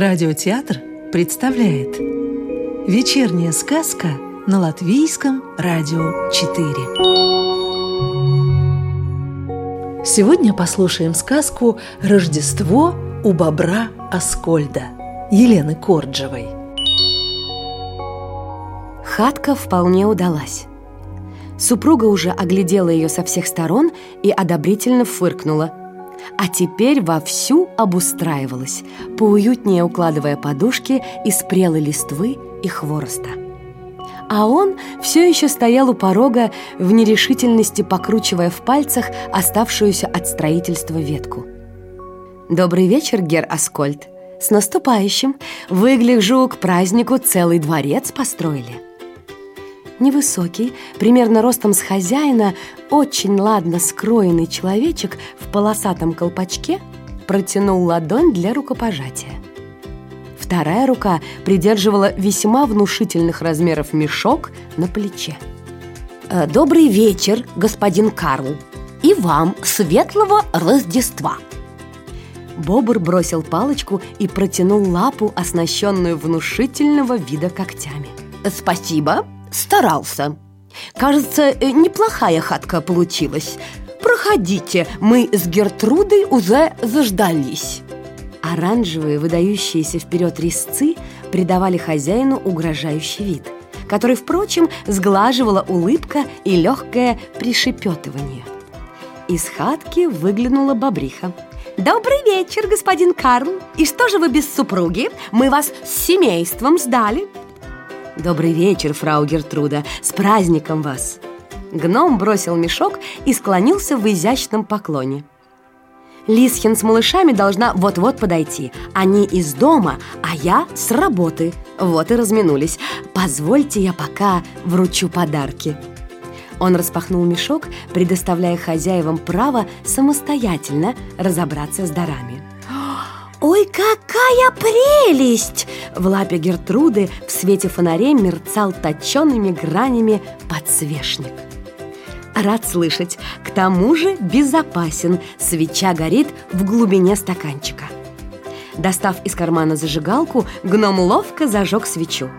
Радиотеатр представляет Вечерняя сказка на Латвийском радио 4 Сегодня послушаем сказку «Рождество у бобра Аскольда» Елены Корджевой. Хатка вполне удалась. Супруга уже оглядела ее со всех сторон и одобрительно фыркнула – а теперь вовсю обустраивалась, поуютнее укладывая подушки из прелой листвы и хвороста. А он все еще стоял у порога в нерешительности, покручивая в пальцах оставшуюся от строительства ветку. «Добрый вечер, Гер Аскольд! С наступающим! Выгляжу, к празднику целый дворец построили!» Невысокий, примерно ростом с хозяина, очень ладно скроенный человечек в полосатом колпачке протянул ладонь для рукопожатия. Вторая рука придерживала весьма внушительных размеров мешок на плече. «Э, «Добрый вечер, господин Карл! И вам светлого Рождества!» Бобр бросил палочку и протянул лапу, оснащенную внушительного вида когтями. «Спасибо!» Старался. Кажется, э, неплохая хатка получилась. Проходите, мы с Гертрудой уже заждались. Оранжевые, выдающиеся вперед резцы придавали хозяину угрожающий вид, который, впрочем, сглаживала улыбка и легкое пришепетывание. Из хатки выглянула бобриха. «Добрый вечер, господин Карл! И что же вы без супруги? Мы вас с семейством сдали!» «Добрый вечер, фрау Гертруда! С праздником вас!» Гном бросил мешок и склонился в изящном поклоне. Лисхин с малышами должна вот-вот подойти. Они из дома, а я с работы. Вот и разминулись. Позвольте я пока вручу подарки. Он распахнул мешок, предоставляя хозяевам право самостоятельно разобраться с дарами. «Ой, какая прелесть!» В лапе Гертруды в свете фонарей мерцал точенными гранями подсвечник. Рад слышать, к тому же безопасен, свеча горит в глубине стаканчика. Достав из кармана зажигалку, гном ловко зажег свечу.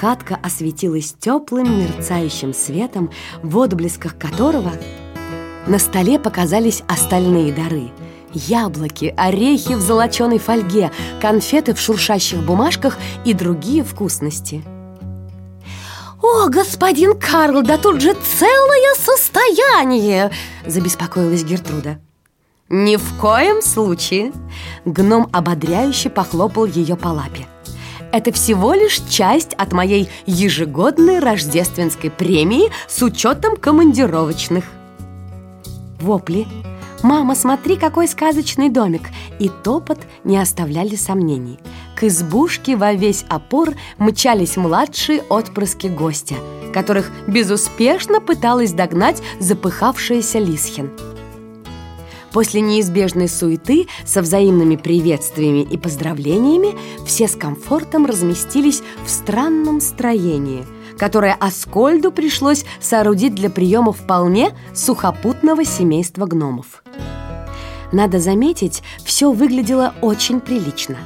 Хатка осветилась теплым мерцающим светом, в отблесках которого на столе показались остальные дары – Яблоки, орехи в золоченой фольге, конфеты в шуршащих бумажках и другие вкусности. «О, господин Карл, да тут же целое состояние!» – забеспокоилась Гертруда. «Ни в коем случае!» Гном ободряюще похлопал ее по лапе. «Это всего лишь часть от моей ежегодной рождественской премии с учетом командировочных». Вопли – «Мама, смотри, какой сказочный домик!» И топот не оставляли сомнений. К избушке во весь опор мчались младшие отпрыски гостя, которых безуспешно пыталась догнать запыхавшаяся Лисхин. После неизбежной суеты со взаимными приветствиями и поздравлениями все с комфортом разместились в странном строении – которое Аскольду пришлось соорудить для приема вполне сухопутного семейства гномов. Надо заметить, все выглядело очень прилично.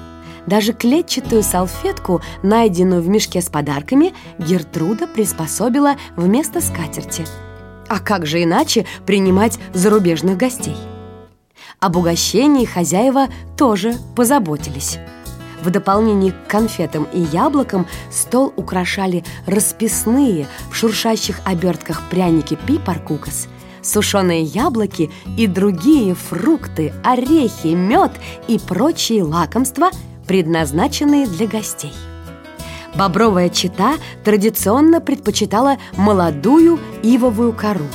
Даже клетчатую салфетку, найденную в мешке с подарками, Гертруда приспособила вместо скатерти. А как же иначе принимать зарубежных гостей? Об угощении хозяева тоже позаботились. В дополнение к конфетам и яблокам стол украшали расписные в шуршащих обертках пряники пипаркукас, сушеные яблоки и другие фрукты, орехи, мед и прочие лакомства, предназначенные для гостей. Бобровая чита традиционно предпочитала молодую ивовую кору.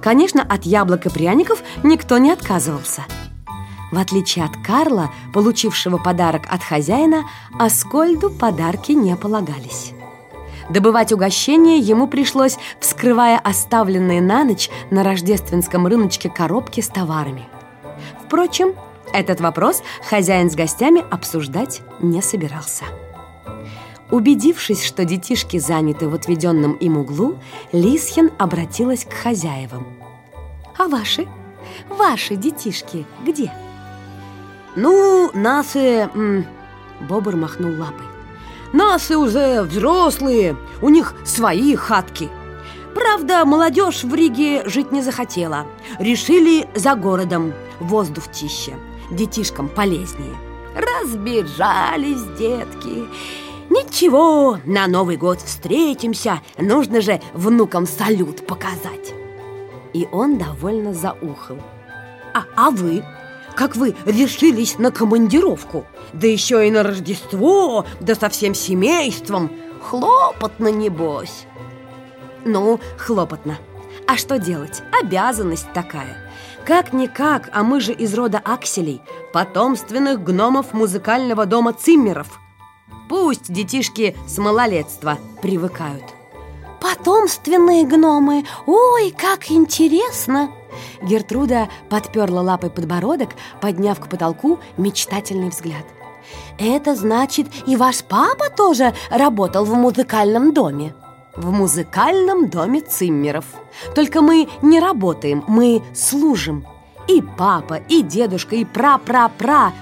Конечно, от яблок и пряников никто не отказывался – в отличие от Карла, получившего подарок от хозяина, Аскольду подарки не полагались. Добывать угощение ему пришлось, вскрывая оставленные на ночь на рождественском рыночке коробки с товарами. Впрочем, этот вопрос хозяин с гостями обсуждать не собирался. Убедившись, что детишки заняты в отведенном им углу, Лисхин обратилась к хозяевам. «А ваши? Ваши детишки где?» Ну, нас и... Бобр махнул лапой. Насы уже взрослые, у них свои хатки. Правда, молодежь в Риге жить не захотела. Решили за городом, воздух чище, детишкам полезнее. Разбежались детки. Ничего, на Новый год встретимся, нужно же внукам салют показать. И он довольно заухал. А, а вы? Как вы решились на командировку? Да еще и на Рождество, да со всем семейством. Хлопотно, небось. Ну, хлопотно. А что делать? Обязанность такая. Как-никак, а мы же из рода Акселей, потомственных гномов музыкального дома Циммеров. Пусть детишки с малолетства привыкают. Потомственные гномы! Ой, как интересно! Гертруда подперла лапой подбородок, подняв к потолку мечтательный взгляд. «Это значит, и ваш папа тоже работал в музыкальном доме?» «В музыкальном доме Циммеров. Только мы не работаем, мы служим. И папа, и дедушка, и пра-пра-пра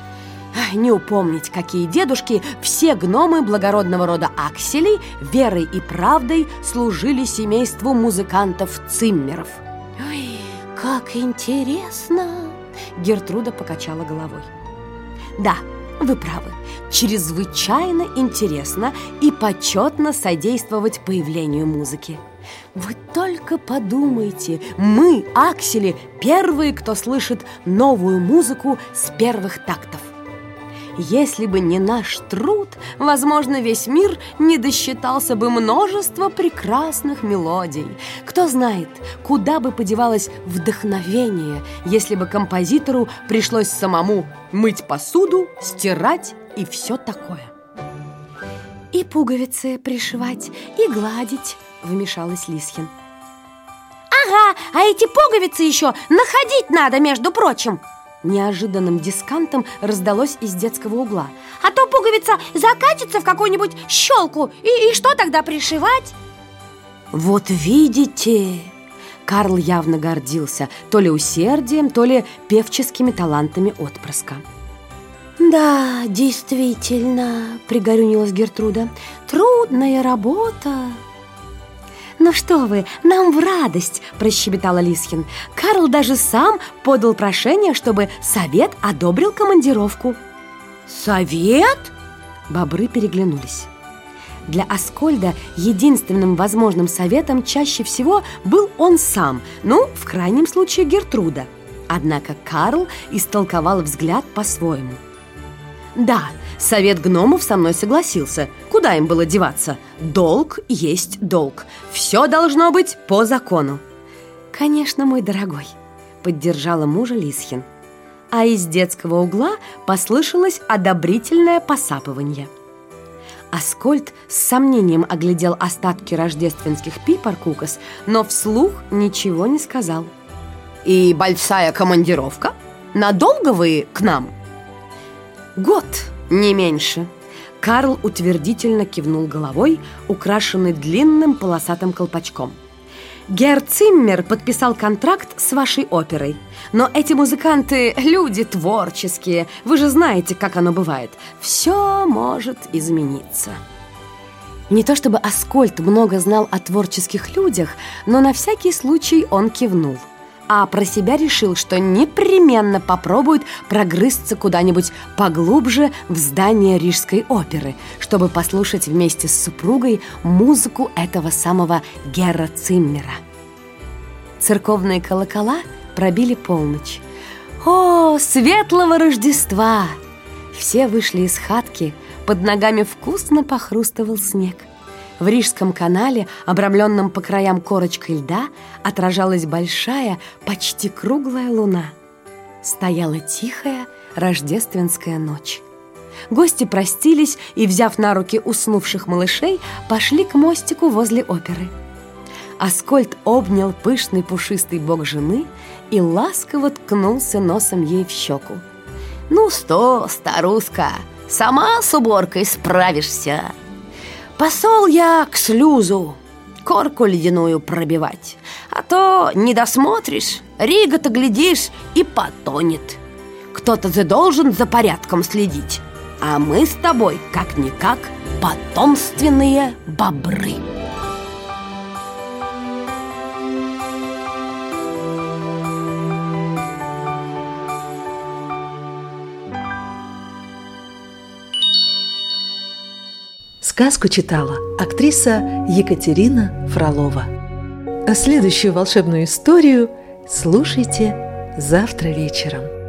не упомнить, какие дедушки, все гномы благородного рода Акселей верой и правдой служили семейству музыкантов Циммеров. Ой, как интересно! Гертруда покачала головой. Да, вы правы. Чрезвычайно интересно и почетно содействовать появлению музыки. Вы только подумайте, мы, Аксели, первые, кто слышит новую музыку с первых тактов. Если бы не наш труд, возможно, весь мир не досчитался бы множества прекрасных мелодий. Кто знает, куда бы подевалось вдохновение, если бы композитору пришлось самому мыть посуду, стирать и все такое. «И пуговицы пришивать, и гладить», — вмешалась Лисхин. «Ага, а эти пуговицы еще находить надо, между прочим!» Неожиданным дискантом раздалось из детского угла. А то пуговица закатится в какую-нибудь щелку, и, и что тогда пришивать? Вот видите, Карл явно гордился то ли усердием, то ли певческими талантами отпрыска. «Да, действительно», — пригорюнилась Гертруда, — «трудная работа». «Ну что вы, нам в радость!» – прощебетала Лисхин. Карл даже сам подал прошение, чтобы совет одобрил командировку. «Совет?» Бобры переглянулись. Для Аскольда единственным возможным советом чаще всего был он сам, ну, в крайнем случае Гертруда. Однако Карл истолковал взгляд по-своему. «Да, совет гномов со мной согласился. Куда им было деваться? Долг есть долг. Все должно быть по закону». «Конечно, мой дорогой», — поддержала мужа Лисхин. А из детского угла послышалось одобрительное посапывание. Аскольд с сомнением оглядел остатки рождественских пипаркукас, но вслух ничего не сказал. «И большая командировка? Надолго вы к нам?» «Год, не меньше!» Карл утвердительно кивнул головой, украшенный длинным полосатым колпачком. Гер Циммер подписал контракт с вашей оперой. Но эти музыканты – люди творческие. Вы же знаете, как оно бывает. Все может измениться. Не то чтобы Аскольд много знал о творческих людях, но на всякий случай он кивнул – а про себя решил, что непременно попробует прогрызться куда-нибудь поглубже в здание Рижской оперы, чтобы послушать вместе с супругой музыку этого самого Гера Циммера. Церковные колокола пробили полночь. «О, светлого Рождества!» Все вышли из хатки, под ногами вкусно похрустывал снег – в Рижском канале, обрамленном по краям корочкой льда, отражалась большая, почти круглая луна. Стояла тихая рождественская ночь. Гости простились и, взяв на руки уснувших малышей, пошли к мостику возле оперы. Аскольд обнял пышный пушистый бок жены и ласково ткнулся носом ей в щеку. «Ну что, старуска, сама с уборкой справишься!» Посол я к слюзу, корку ледяную пробивать. А то не досмотришь, Рига-то, глядишь, и потонет. Кто-то же должен за порядком следить. А мы с тобой, как-никак, потомственные бобры. Сказку читала актриса Екатерина Фролова. А следующую волшебную историю слушайте завтра вечером.